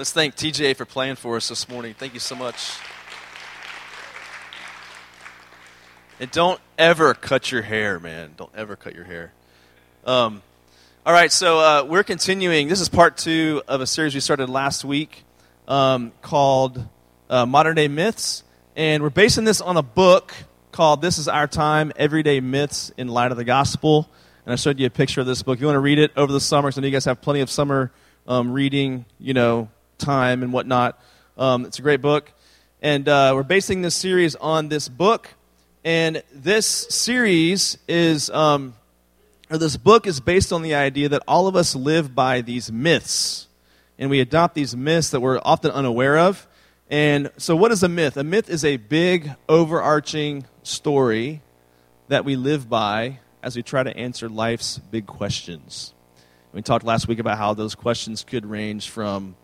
Let's thank TJ for playing for us this morning. Thank you so much. And don't ever cut your hair, man. Don't ever cut your hair. Um, all right, so uh, we're continuing. This is part two of a series we started last week um, called uh, Modern Day Myths. And we're basing this on a book called This Is Our Time Everyday Myths in Light of the Gospel. And I showed you a picture of this book. If you want to read it over the summer, know you guys have plenty of summer um, reading, you know, time and whatnot. Um, it's a great book. And uh, we're basing this series on this book. And this series is, um, or this book is based on the idea that all of us live by these myths. And we adopt these myths that we're often unaware of. And so, what is a myth? A myth is a big, overarching story that we live by as we try to answer life's big questions. We talked last week about how those questions could range from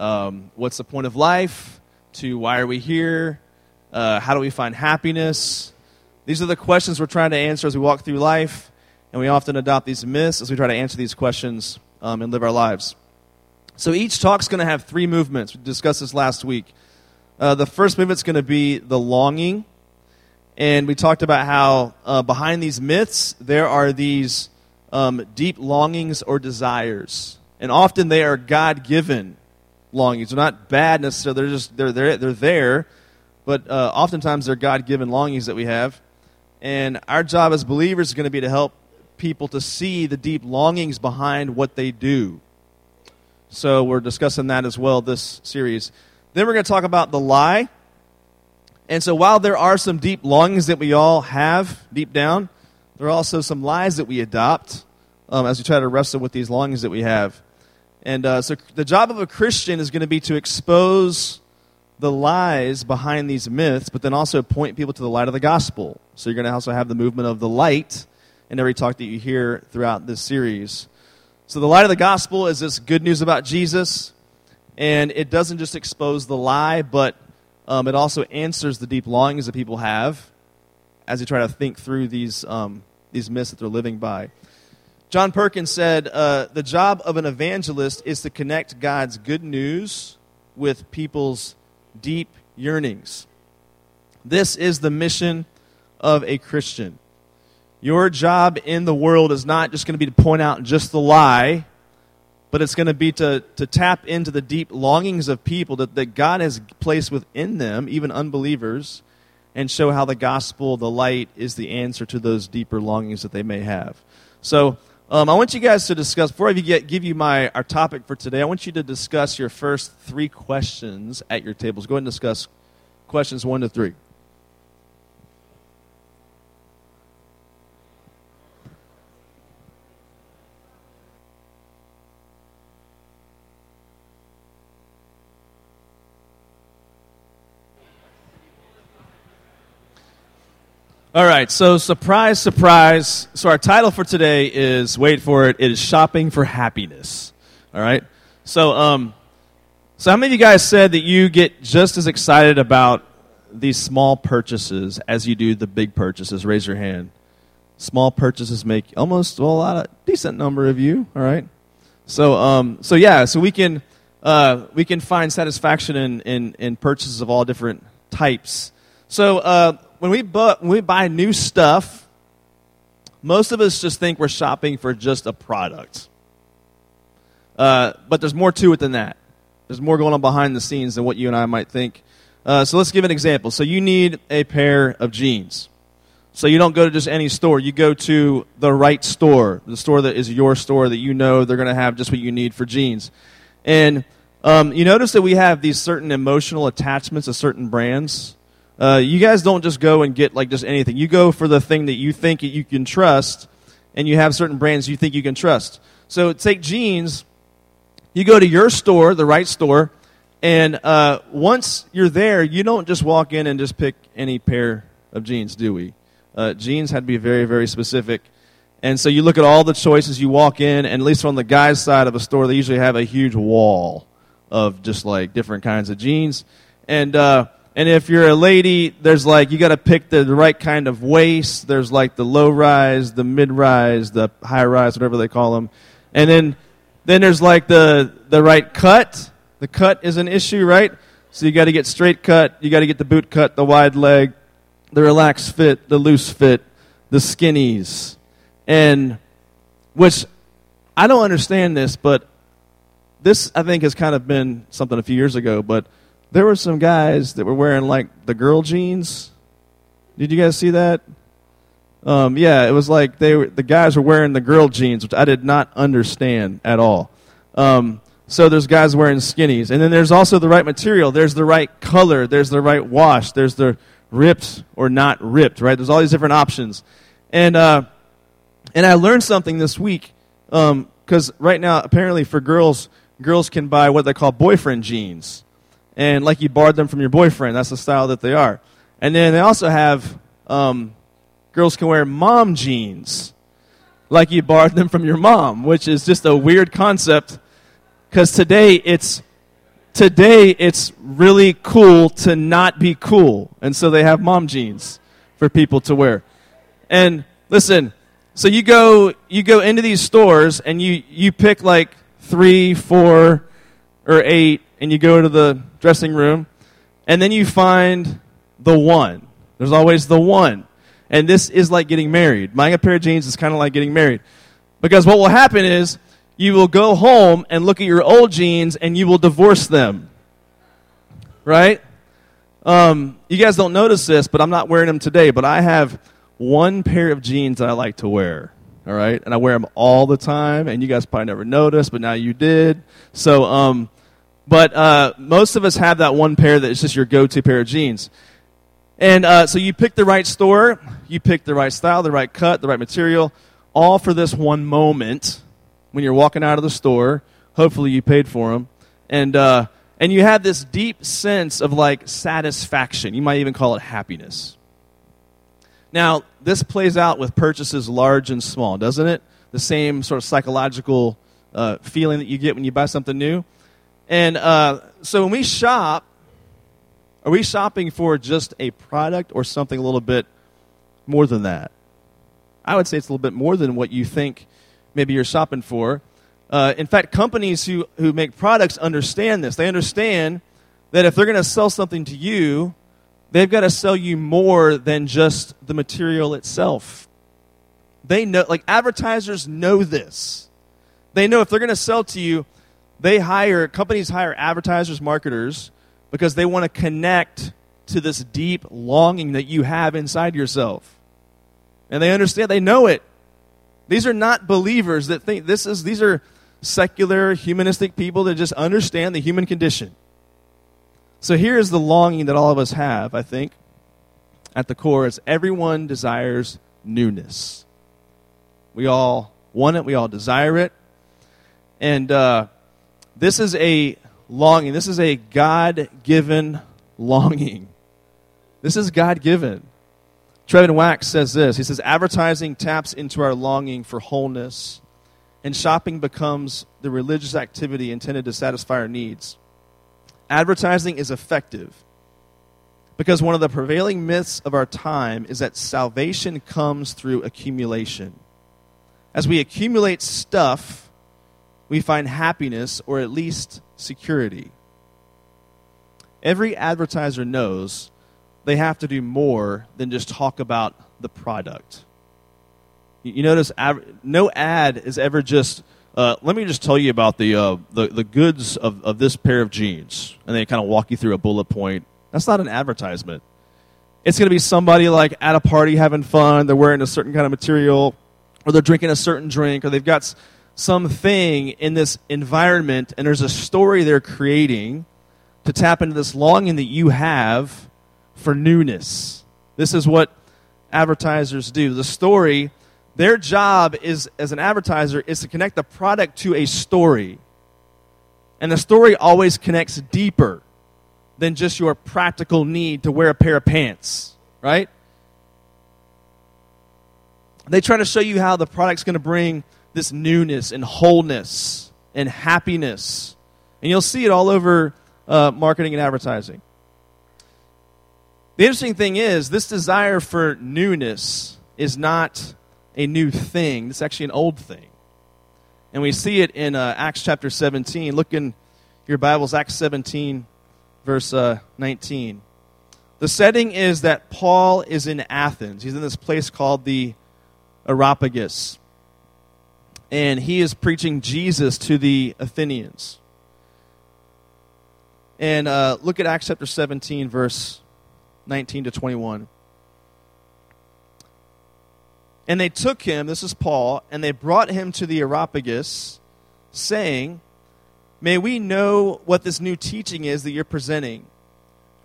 um, what's the point of life to why are we here? Uh, how do we find happiness? These are the questions we're trying to answer as we walk through life, and we often adopt these myths as we try to answer these questions um, and live our lives. So each talk's going to have three movements. We discussed this last week. Uh, the first movement's going to be the longing, and we talked about how uh, behind these myths there are these um, deep longings or desires, and often they are God-given longings. They're not bad necessarily. They're just they're they're, they're there, but uh, oftentimes they're God-given longings that we have, and our job as believers is going to be to help people to see the deep longings behind what they do. So we're discussing that as well this series. Then we're going to talk about the lie. And so while there are some deep longings that we all have deep down, there are also some lies that we adopt um, as we try to wrestle with these longings that we have. And uh, so the job of a Christian is going to be to expose the lies behind these myths, but then also point people to the light of the gospel. So you're going to also have the movement of the light in every talk that you hear throughout this series. So the light of the gospel is this good news about Jesus and it doesn't just expose the lie, but um, it also answers the deep longings that people have as they try to think through these, um, these myths that they're living by. John Perkins said, uh, The job of an evangelist is to connect God's good news with people's deep yearnings. This is the mission of a Christian. Your job in the world is not just going to be to point out just the lie but it's going to be to, to tap into the deep longings of people that, that God has placed within them, even unbelievers, and show how the gospel, the light, is the answer to those deeper longings that they may have. So, um, I want you guys to discuss, before I get, give you my, our topic for today, I want you to discuss your first three questions at your tables. Go ahead and discuss questions one to three. All right, so surprise, surprise. So our title for today is wait for it. It is shopping for happiness. All right. So, um, so how many of you guys said that you get just as excited about these small purchases as you do the big purchases? Raise your hand. Small purchases make almost well, a lot of decent number of you. All right. So, um, so yeah, so we can uh, we can find satisfaction in, in in purchases of all different types. So. Uh, when we, when we buy new stuff, most of us just think we're shopping for just a product. Uh, but there's more to it than that. There's more going on behind the scenes than what you and I might think. Uh, so let's give an example. So you need a pair of jeans. So you don't go to just any store. You go to the right store, the store that is your store that you know they're going to have just what you need for jeans. And um, you notice that we have these certain emotional attachments to certain brands. Uh, you guys don't just go and get like just anything. You go for the thing that you think you can trust, and you have certain brands you think you can trust. So take jeans. You go to your store, the right store, and uh, once you're there, you don't just walk in and just pick any pair of jeans, do we? Uh, jeans had to be very, very specific. And so you look at all the choices, you walk in, and at least on the guy's side of a store, they usually have a huge wall of just like different kinds of jeans. And uh, and if you're a lady, there's like, you got to pick the, the right kind of waist. There's like the low rise, the mid rise, the high rise, whatever they call them. And then, then there's like the, the right cut. The cut is an issue, right? So you got to get straight cut, you got to get the boot cut, the wide leg, the relaxed fit, the loose fit, the skinnies. And which I don't understand this, but this I think has kind of been something a few years ago, but there were some guys that were wearing like the girl jeans. Did you guys see that? Um, yeah, it was like they were, the guys were wearing the girl jeans, which I did not understand at all. Um, so there's guys wearing skinnies, and then there's also the right material. There's the right color. There's the right wash. There's the ripped or not ripped. Right? There's all these different options, and uh, and I learned something this week because um, right now apparently for girls, girls can buy what they call boyfriend jeans, and like you borrowed them from your boyfriend. That's the style that they are, and then they also have um, girls can wear mom jeans, like you borrowed them from your mom, which is just a weird concept because today it's today it's really cool to not be cool, and so they have mom jeans for people to wear. And listen, so you go you go into these stores and you you pick like three, four, or eight, and you go to the dressing room, and then you find the one. There's always the one. And this is like getting married. Buying a pair of jeans is kind of like getting married. Because what will happen is you will go home and look at your old jeans and you will divorce them. Right? Um, you guys don't notice this, but I'm not wearing them today. But I have one pair of jeans that I like to wear. All right? And I wear them all the time. And you guys probably never noticed, but now you did. So, um, but uh, most of us have that one pair that is just your go to pair of jeans. And uh, so you pick the right store, you pick the right style, the right cut, the right material, all for this one moment when you're walking out of the store. Hopefully you paid for them. And, uh, and you have this deep sense of like satisfaction. You might even call it happiness. Now, this plays out with purchases large and small, doesn't it? The same sort of psychological uh, feeling that you get when you buy something new. And uh, so when we shop, are we shopping for just a product or something a little bit more than that? I would say it's a little bit more than what you think maybe you're shopping for. Uh, in fact, companies who, who make products understand this. They understand that if they're going to sell something to you, they've got to sell you more than just the material itself. They know, like advertisers know this. They know if they're going to sell to you, they hire, companies hire advertisers, marketers because they want to connect to this deep longing that you have inside yourself. And they understand, they know it. These are not believers that think this is, these are secular, humanistic people that just understand the human condition. So here is the longing that all of us have, I think, at the core is everyone desires newness. We all want it, we all desire it. And uh, this is a longing. This is a God given longing. This is God given. Trevin Wax says this He says, Advertising taps into our longing for wholeness, and shopping becomes the religious activity intended to satisfy our needs. Advertising is effective because one of the prevailing myths of our time is that salvation comes through accumulation. As we accumulate stuff, we find happiness or at least security. Every advertiser knows they have to do more than just talk about the product. You notice no ad is ever just, uh, let me just tell you about the, uh, the, the goods of, of this pair of jeans. And they kind of walk you through a bullet point. That's not an advertisement. It's going to be somebody like at a party having fun, they're wearing a certain kind of material, or they're drinking a certain drink, or they've got something in this environment, and there's a story they're creating to tap into this longing that you have for newness. This is what advertisers do. The story, their job is as an advertiser is to connect the product to a story. And the story always connects deeper than just your practical need to wear a pair of pants, right? They try to show you how the product's going to bring this newness and wholeness and happiness. And you'll see it all over uh, marketing and advertising. The interesting thing is, this desire for newness is not a new thing, it's actually an old thing. And we see it in uh, Acts chapter 17. Look in your Bibles, Acts 17, verse uh, 19. The setting is that Paul is in Athens. He's in this place called the Areopagus. And he is preaching Jesus to the Athenians. And uh, look at Acts chapter 17, verse 19 to 21. And they took him, this is Paul, and they brought him to the Areopagus, saying, May we know what this new teaching is that you're presenting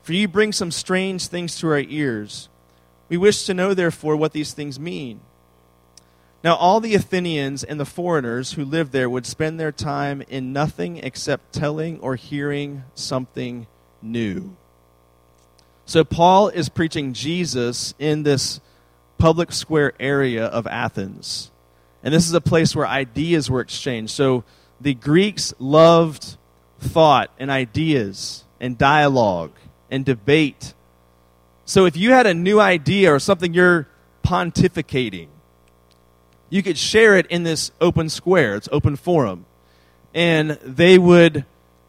for you bring some strange things to our ears. We wish to know, therefore, what these things mean. Now, all the Athenians and the foreigners who lived there would spend their time in nothing except telling or hearing something new. So, Paul is preaching Jesus in this public square area of Athens. And this is a place where ideas were exchanged. So, the Greeks loved thought and ideas and dialogue and debate. So if you had a new idea or something you're pontificating, you could share it in this open square, it's open forum. And they would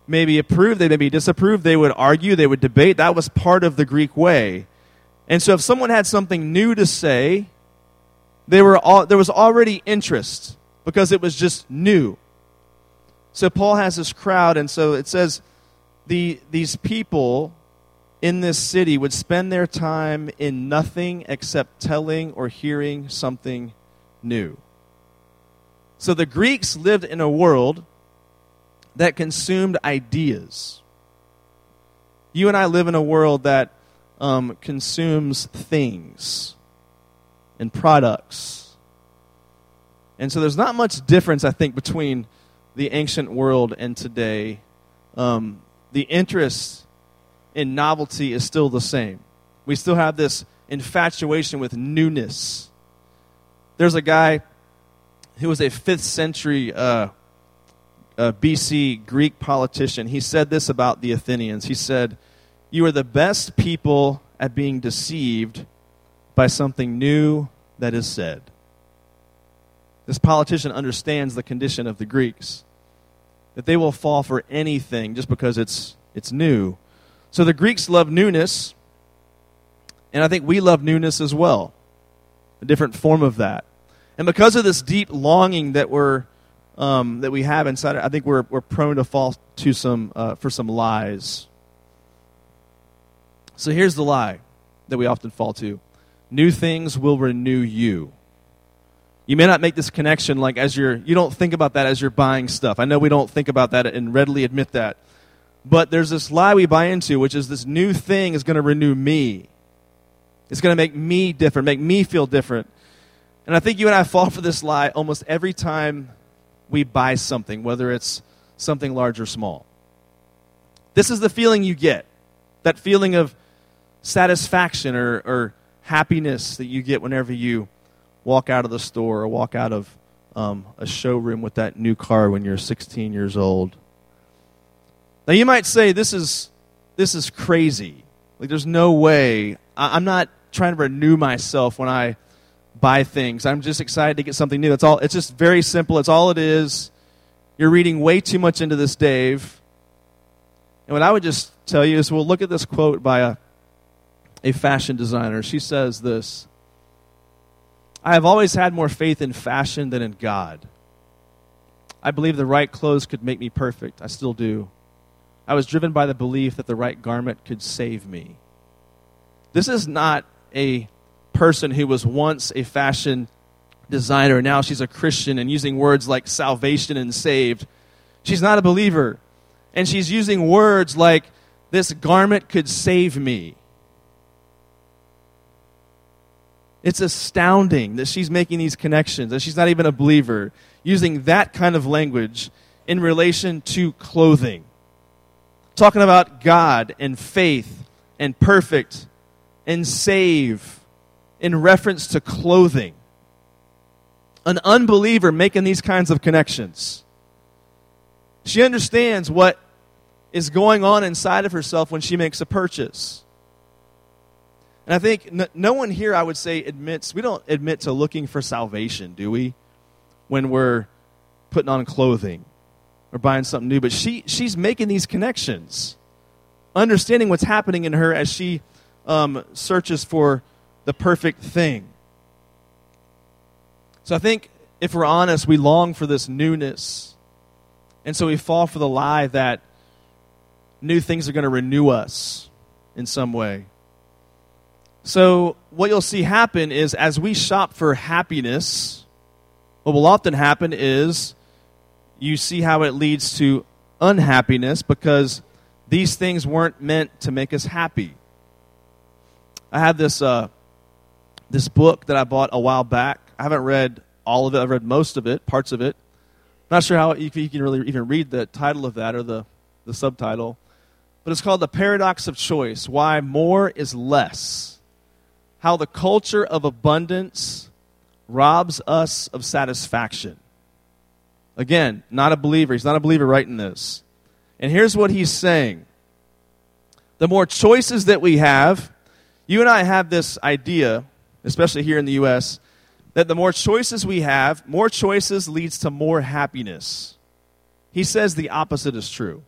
maybe approve, they maybe disapprove, they would argue, they would debate. That was part of the Greek way. And so if someone had something new to say, they were all, there was already interest because it was just new. So Paul has this crowd, and so it says the, these people in this city would spend their time in nothing except telling or hearing something new. So the Greeks lived in a world that consumed ideas. You and I live in a world that um, consumes things and products. And so there's not much difference, I think, between the ancient world and today. Um, the interest in novelty is still the same. We still have this infatuation with newness. There's a guy who was a 5th century uh, uh, BC Greek politician. He said this about the Athenians. He said, You are the best people at being deceived by something new that is said. This politician understands the condition of the Greeks, that they will fall for anything just because it's, it's new. So the Greeks love newness, and I think we love newness as well, different form of that. And because of this deep longing that we're um, that we have inside, I think we're we're prone to fall to some uh, for some lies. So here's the lie that we often fall to: new things will renew you. You may not make this connection like as you're you don't think about that as you're buying stuff. I know we don't think about that and readily admit that. But there's this lie we buy into, which is this new thing is going to renew me. It's going to make me different, make me feel different. And I think you and I fall for this lie almost every time we buy something, whether it's something large or small. This is the feeling you get that feeling of satisfaction or, or happiness that you get whenever you walk out of the store or walk out of um, a showroom with that new car when you're 16 years old. Now you might say this is this is crazy. Like there's no way. I, am not trying to renew myself when I buy things. I'm just excited to get something new. That's all. It's just very simple. It's all it is. You're reading way too much into this, Dave. And what I would just tell you is, well, look at this quote by a, a fashion designer. She says this I have always had more faith in fashion than in God. I believe the right clothes could make me perfect. I still do. I was driven by the belief that the right garment could save me. This is not a person who was once a fashion designer, now she's a Christian and using words like salvation and saved. She's not a believer. And she's using words like, this garment could save me. It's astounding that she's making these connections, and she's not even a believer, using that kind of language in relation to clothing talking about God and faith and perfect and save in reference to clothing. An unbeliever making these kinds of connections. She understands what is going on inside of herself when she makes a purchase. And I think no, no one here, I would say, admits, we don't admit to looking for salvation, do we? When we're putting on clothing or buying something new, but she, she's making these connections, understanding what's happening in her as she um, searches for the perfect thing. So I think if we're honest, we long for this newness. And so we fall for the lie that new things are going to renew us in some way. So, what you'll see happen is as we shop for happiness, what will often happen is you see how it leads to unhappiness because these things weren't meant to make us happy. I have this uh, this book that I bought a while back. I haven't read all of it. I've read most of it, parts of it. I'm not sure how you can really even read the title of that or the, the subtitle. But it's called The Paradox of Choice Why More is Less. How the culture of abundance robs us of satisfaction. Again, not a believer. He's not a believer writing this. And here's what he's saying The more choices that we have, you and I have this idea, especially here in the U.S., that the more choices we have, more choices leads to more happiness. He says the opposite is true.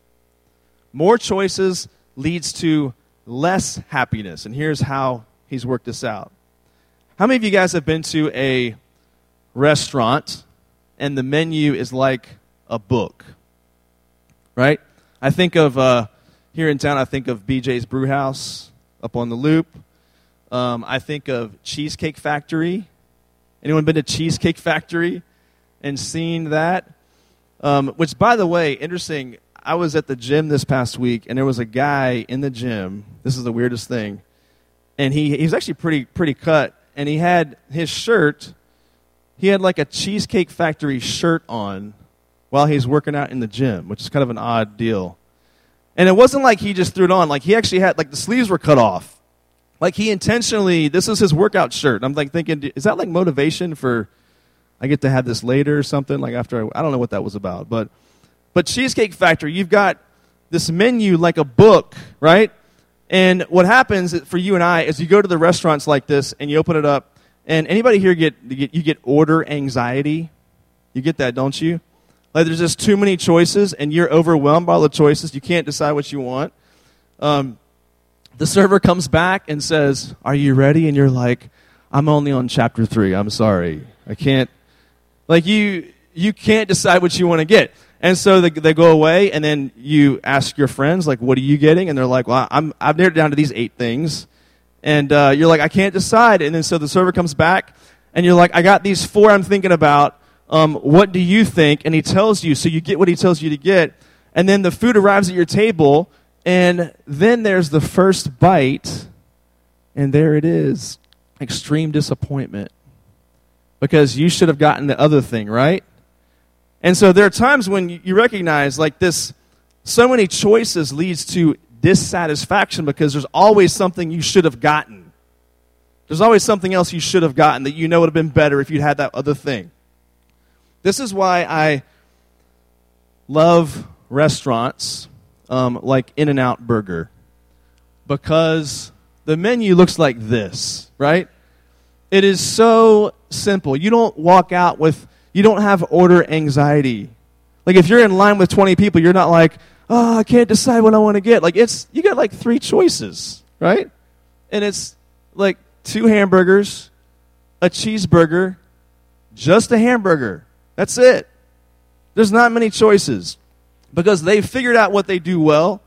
More choices leads to less happiness. And here's how he's worked this out. How many of you guys have been to a restaurant and the menu is like a book? Right? I think of, uh, here in town, I think of BJ's Brewhouse up on the loop. Um, I think of Cheesecake Factory Anyone been to Cheesecake Factory and seen that? Um, which, by the way, interesting. I was at the gym this past week, and there was a guy in the gym. This is the weirdest thing, and he he was actually pretty pretty cut, and he had his shirt. He had like a Cheesecake Factory shirt on while he's working out in the gym, which is kind of an odd deal. And it wasn't like he just threw it on; like he actually had like the sleeves were cut off like he intentionally, this is his workout shirt. I'm like thinking, is that like motivation for, I get to have this later or something? Like after, I, I don't know what that was about. But, but Cheesecake Factory, you've got this menu like a book, right? And what happens for you and I is you go to the restaurants like this and you open it up, and anybody here get, you get, order anxiety? You get that, don't you? Like there's just too many choices and you're overwhelmed by all the choices. You can't decide what you want. Um, the server comes back and says, Are you ready? And you're like, I'm only on chapter three. I'm sorry. I can't. Like, you, you can't decide what you want to get. And so they, they go away, and then you ask your friends, like, what are you getting? And they're like, well, I'm, I've narrowed down to these eight things. And uh, you're like, I can't decide. And then so the server comes back, and you're like, I got these four I'm thinking about. Um, what do you think? And he tells you, so you get what he tells you to get. And then the food arrives at your table, and then there's the first bite, and there it is extreme disappointment. Because you should have gotten the other thing, right? And so there are times when you recognize, like, this, so many choices leads to dissatisfaction because there's always something you should have gotten. There's always something else you should have gotten that you know would have been better if you'd had that other thing. This is why I love restaurants um, like In N Out Burger because the menu looks like this, right? It is so simple. You don't walk out with, you don't have order anxiety. Like if you're in line with 20 people, you're not like, oh, I can't decide what I want to get. Like it's, you got like three choices, right? And it's like two hamburgers, a cheeseburger, just a hamburger. That's it. There's not many choices because they've figured out what they do well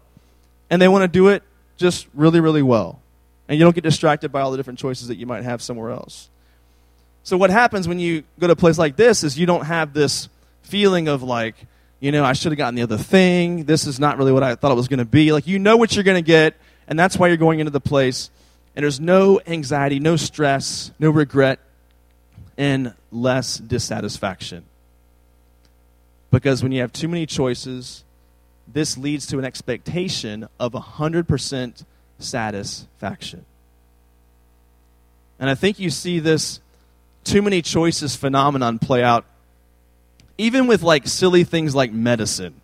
and they want to do it just really, really well. And you don't get distracted by all the different choices that you might have somewhere else. So, what happens when you go to a place like this is you don't have this feeling of like, you know, I should have gotten the other thing. This is not really what I thought it was going to be. Like, you know what you're going to get, and that's why you're going into the place. And there's no anxiety, no stress, no regret, and less dissatisfaction. Because when you have too many choices, this leads to an expectation of 100% satisfaction. And I think you see this too many choices phenomenon play out even with like silly things like medicine.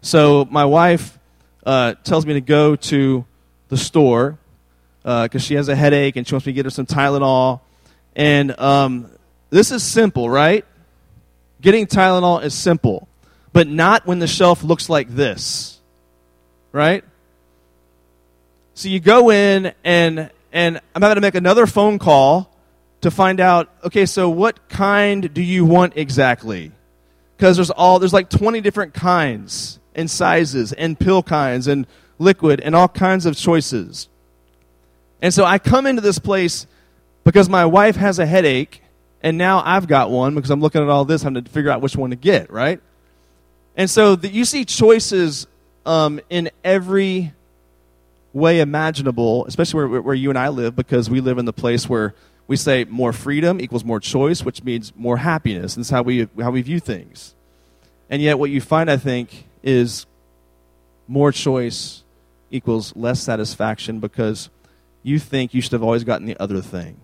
So my wife uh, tells me to go to the store because uh, she has a headache and she wants me to get her some Tylenol. And um, this is simple, right? Getting Tylenol is simple. but not when the shelf looks like this. Right? So you go in and and I'm having to make another phone call to find out, okay, so what kind do you want exactly? Because there's all there's like 20 different kinds and sizes and pill kinds and liquid and all kinds of choices. And so I come into this place because my wife has a headache and now I've got one because I'm looking at all this, having to figure out which one to get, right? And so the, you see choices um, in every way imaginable, especially where, where you and I live, because we live in the place where we say more freedom equals more choice, which means more happiness. And that's how we, how we view things. And yet, what you find, I think, is more choice equals less satisfaction because you think you should have always gotten the other thing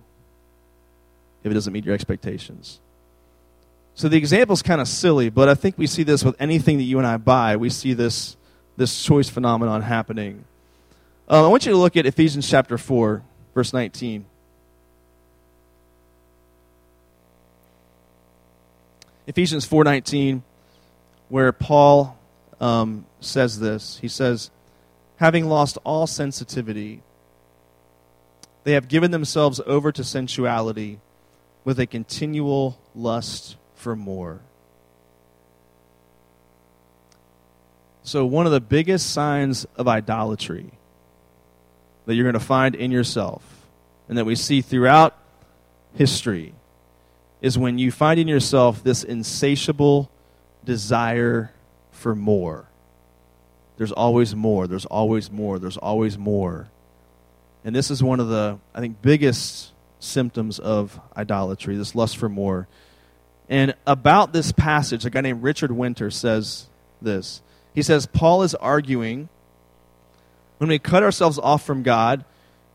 if it doesn't meet your expectations. So the example is kind of silly, but I think we see this with anything that you and I buy. We see this, this choice phenomenon happening. Um, I want you to look at Ephesians chapter 4, verse 19. Ephesians 4:19, where Paul um, says this. He says, "Having lost all sensitivity, they have given themselves over to sensuality, with a continual lust for more." So, one of the biggest signs of idolatry that you're going to find in yourself and that we see throughout history is when you find in yourself this insatiable desire for more. There's always more, there's always more, there's always more. And this is one of the, I think, biggest symptoms of idolatry, this lust for more. And about this passage, a guy named Richard Winter says this. He says, Paul is arguing when we cut ourselves off from God,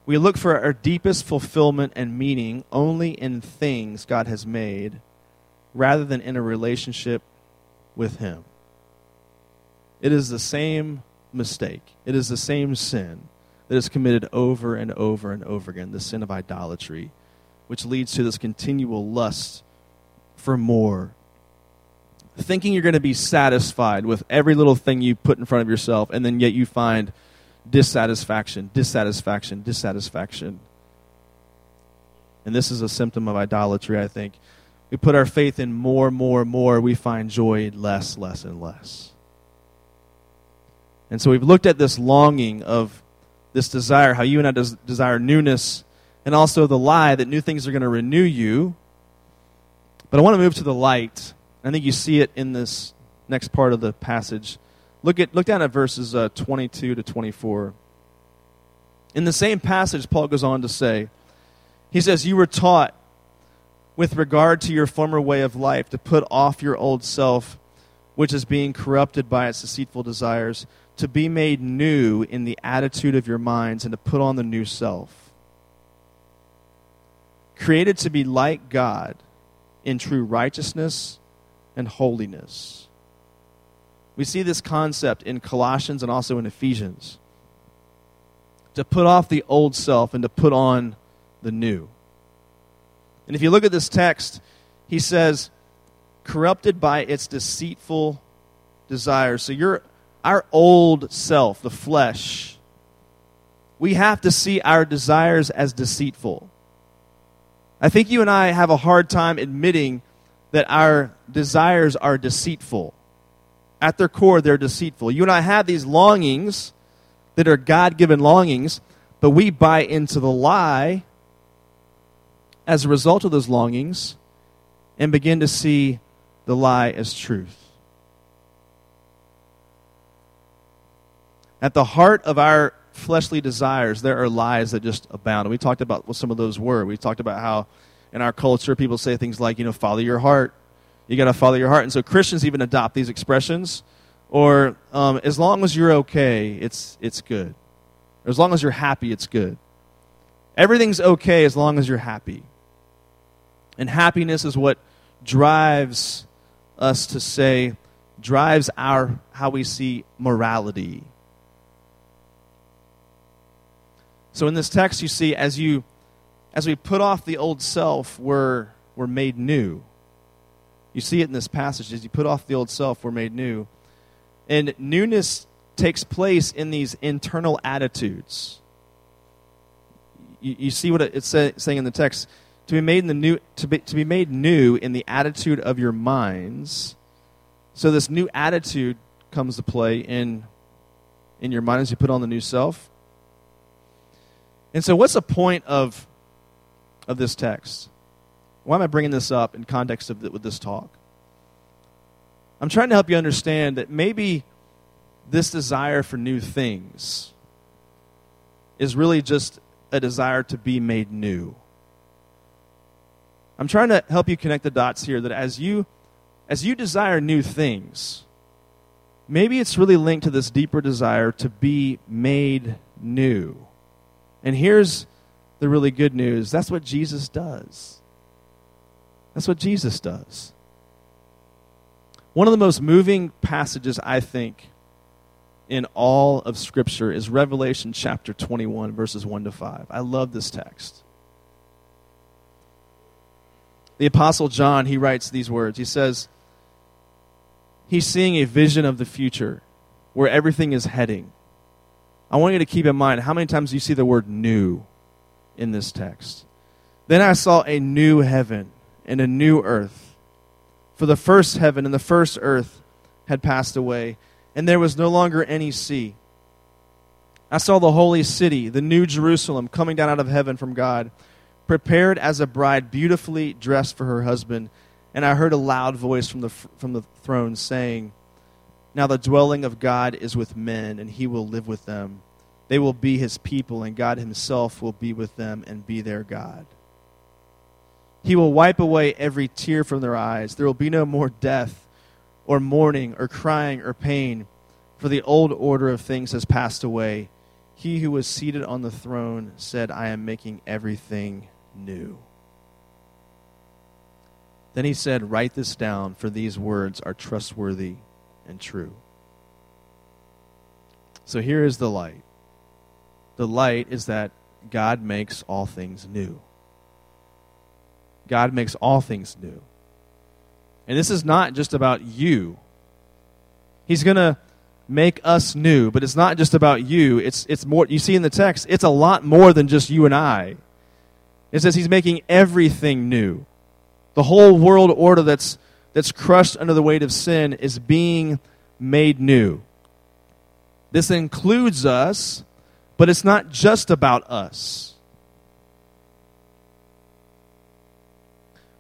we look for our deepest fulfillment and meaning only in things God has made rather than in a relationship with Him. It is the same mistake, it is the same sin that is committed over and over and over again the sin of idolatry, which leads to this continual lust for more. Thinking you're going to be satisfied with every little thing you put in front of yourself, and then yet you find dissatisfaction, dissatisfaction, dissatisfaction. And this is a symptom of idolatry, I think. We put our faith in more, more, more. We find joy less, less, and less. And so we've looked at this longing of this desire, how you and I des- desire newness, and also the lie that new things are going to renew you. But I want to move to the light. I think you see it in this next part of the passage. Look, at, look down at verses uh, 22 to 24. In the same passage, Paul goes on to say, he says, You were taught with regard to your former way of life to put off your old self, which is being corrupted by its deceitful desires, to be made new in the attitude of your minds, and to put on the new self. Created to be like God in true righteousness and holiness. We see this concept in Colossians and also in Ephesians. To put off the old self and to put on the new. And if you look at this text, he says, corrupted by its deceitful desires. So you're our old self, the flesh. We have to see our desires as deceitful. I think you and I have a hard time admitting that our desires are deceitful at their core, they're deceitful. You and I have these longings that are God given longings, but we buy into the lie as a result of those longings and begin to see the lie as truth. At the heart of our fleshly desires, there are lies that just abound. And we talked about what some of those were. We talked about how in our culture people say things like, you know, follow your heart you got to follow your heart. And so Christians even adopt these expressions. Or um, as long as you're okay, it's, it's good. Or as long as you're happy, it's good. Everything's okay as long as you're happy. And happiness is what drives us to say, drives our how we see morality. So in this text you see as you as we put off the old self, we're we're made new. You see it in this passage. As you put off the old self, we're made new. And newness takes place in these internal attitudes. You, you see what it's say, saying in the text to be made in the new to be, to be made new in the attitude of your minds. So this new attitude comes to play in in your mind as you put on the new self. And so, what's the point of of this text? Why am I bringing this up in context of the, with this talk? I'm trying to help you understand that maybe this desire for new things is really just a desire to be made new. I'm trying to help you connect the dots here that as you as you desire new things, maybe it's really linked to this deeper desire to be made new. And here's the really good news that's what Jesus does. That's what Jesus does. One of the most moving passages, I think, in all of Scripture is Revelation chapter 21, verses 1 to 5. I love this text. The Apostle John, he writes these words. He says, He's seeing a vision of the future where everything is heading. I want you to keep in mind how many times you see the word new in this text. Then I saw a new heaven and a new earth. For the first heaven and the first earth had passed away, and there was no longer any sea. I saw the holy city, the new Jerusalem, coming down out of heaven from God, prepared as a bride beautifully dressed for her husband. And I heard a loud voice from the, from the throne saying, Now the dwelling of God is with men, and he will live with them. They will be his people, and God himself will be with them and be their God. He will wipe away every tear from their eyes. There will be no more death, or mourning, or crying, or pain, for the old order of things has passed away. He who was seated on the throne said, I am making everything new. Then he said, Write this down, for these words are trustworthy and true. So here is the light the light is that God makes all things new. God makes all things new. And this is not just about you. He's going to make us new, but it's not just about you. It's, it's more, you see in the text, it's a lot more than just you and I. It says he's making everything new. The whole world order that's, that's crushed under the weight of sin is being made new. This includes us, but it's not just about us.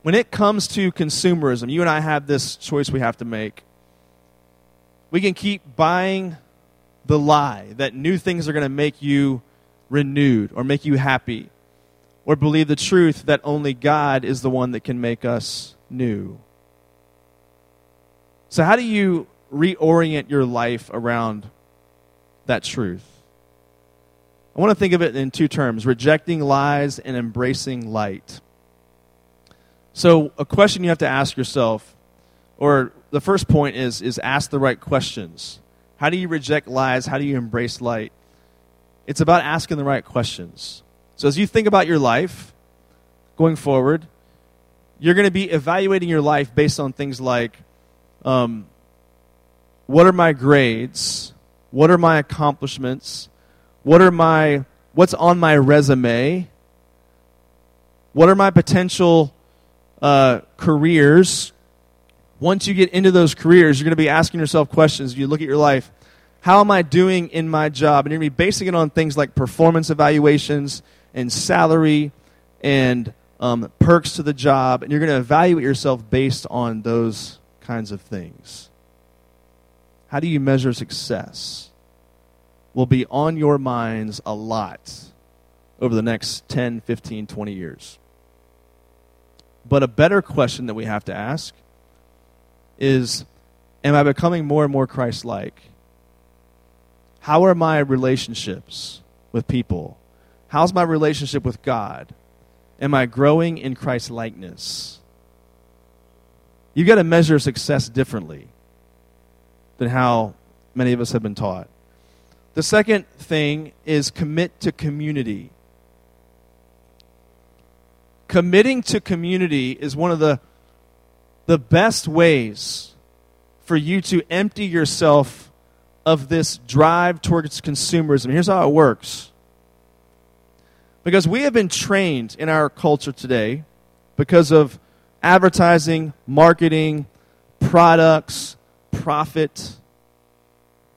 When it comes to consumerism, you and I have this choice we have to make. We can keep buying the lie that new things are going to make you renewed or make you happy, or believe the truth that only God is the one that can make us new. So, how do you reorient your life around that truth? I want to think of it in two terms rejecting lies and embracing light. So, a question you have to ask yourself, or the first point is, is ask the right questions. How do you reject lies? How do you embrace light? It's about asking the right questions. So, as you think about your life going forward, you're going to be evaluating your life based on things like um, what are my grades? What are my accomplishments? What are my what's on my resume? What are my potential uh, careers, once you get into those careers, you're going to be asking yourself questions. You look at your life. How am I doing in my job? And you're going to be basing it on things like performance evaluations and salary and um, perks to the job. And you're going to evaluate yourself based on those kinds of things. How do you measure success? Will be on your minds a lot over the next 10, 15, 20 years. But a better question that we have to ask is Am I becoming more and more Christ like? How are my relationships with people? How's my relationship with God? Am I growing in Christ likeness? You've got to measure success differently than how many of us have been taught. The second thing is commit to community committing to community is one of the the best ways for you to empty yourself of this drive towards consumerism. Here's how it works. Because we have been trained in our culture today because of advertising, marketing, products, profit.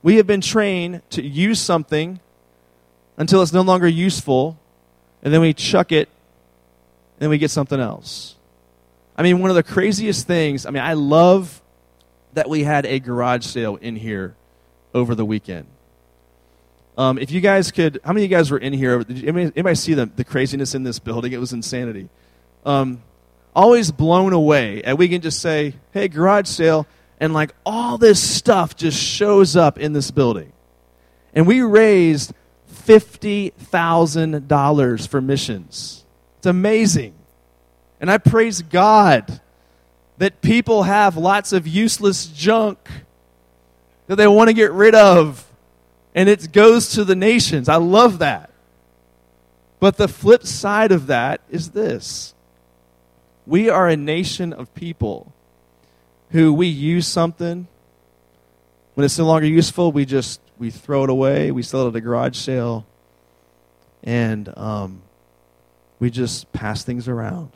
We have been trained to use something until it's no longer useful, and then we chuck it, and then we get something else. I mean, one of the craziest things, I mean, I love that we had a garage sale in here over the weekend. Um, if you guys could, how many of you guys were in here? Did anybody, anybody see the, the craziness in this building? It was insanity. Um, always blown away. And we can just say, hey, garage sale, and like all this stuff just shows up in this building. And we raised $50,000 for missions. It's amazing. And I praise God that people have lots of useless junk that they want to get rid of, and it goes to the nations. I love that. But the flip side of that is this we are a nation of people who we use something when it's no longer useful we just we throw it away we sell it at a garage sale and um, we just pass things around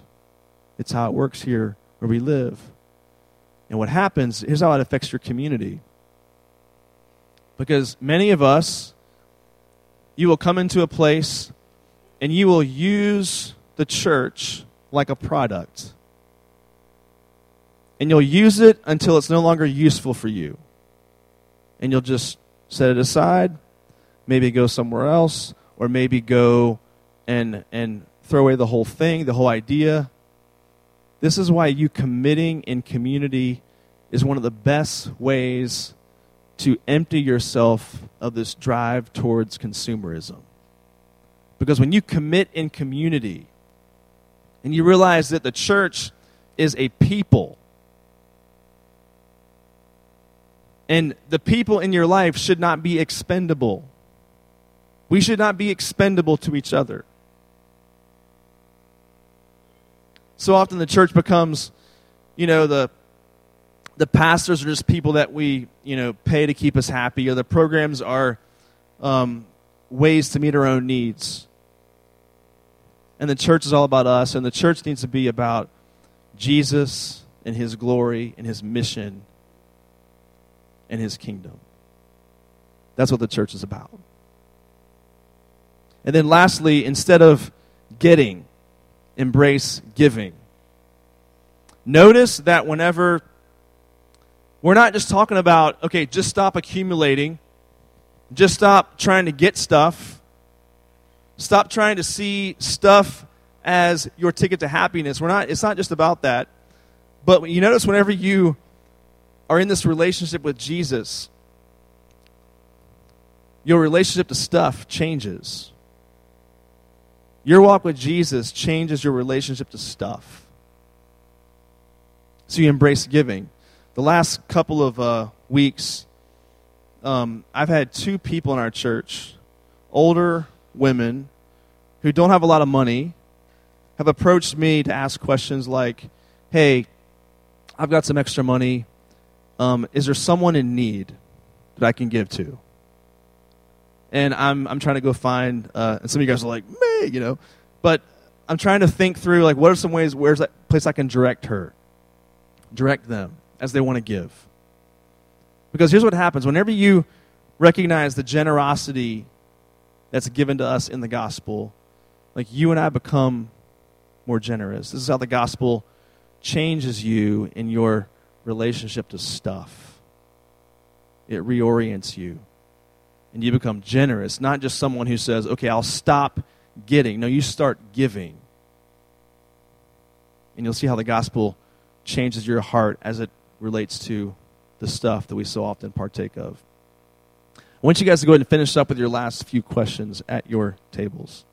it's how it works here where we live. And what happens, here's how it affects your community. Because many of us, you will come into a place and you will use the church like a product. And you'll use it until it's no longer useful for you. And you'll just set it aside, maybe go somewhere else, or maybe go and, and throw away the whole thing, the whole idea. This is why you committing in community is one of the best ways to empty yourself of this drive towards consumerism. Because when you commit in community and you realize that the church is a people, and the people in your life should not be expendable. We should not be expendable to each other. so often the church becomes, you know, the the pastors are just people that we, you know, pay to keep us happy, or the programs are um, ways to meet our own needs. And the church is all about us, and the church needs to be about Jesus and his glory and his mission and his kingdom. That's what the church is about. And then lastly, instead of getting, embrace giving. Notice that whenever we're not just talking about, okay, just stop accumulating, just stop trying to get stuff, stop trying to see stuff as your ticket to happiness. We're not, it's not just about that. But you notice whenever you are in this relationship with Jesus, your relationship to stuff changes. Your walk with Jesus changes your relationship to stuff. So you embrace giving. The last couple of uh, weeks, um, I've had two people in our church, older women who don't have a lot of money, have approached me to ask questions like, hey, I've got some extra money. Um, is there someone in need that I can give to? and I'm I'm trying to go find. Uh, and some of you guys are like, me, you know, but I'm trying to think through like what are some ways where's that place I can direct her, direct them as they want to give. Because here's what happens whenever you recognize the generosity that's given to us in the gospel, like you and I become more generous. This is how the gospel changes you in your relationship to stuff. It reorients you and you become generous, not just someone who says, okay, I'll stop getting. No, you start giving. And you'll see how the gospel changes your heart as it relates to the stuff that we so often partake of. I want you guys to go ahead and finish up with your last few questions at your tables.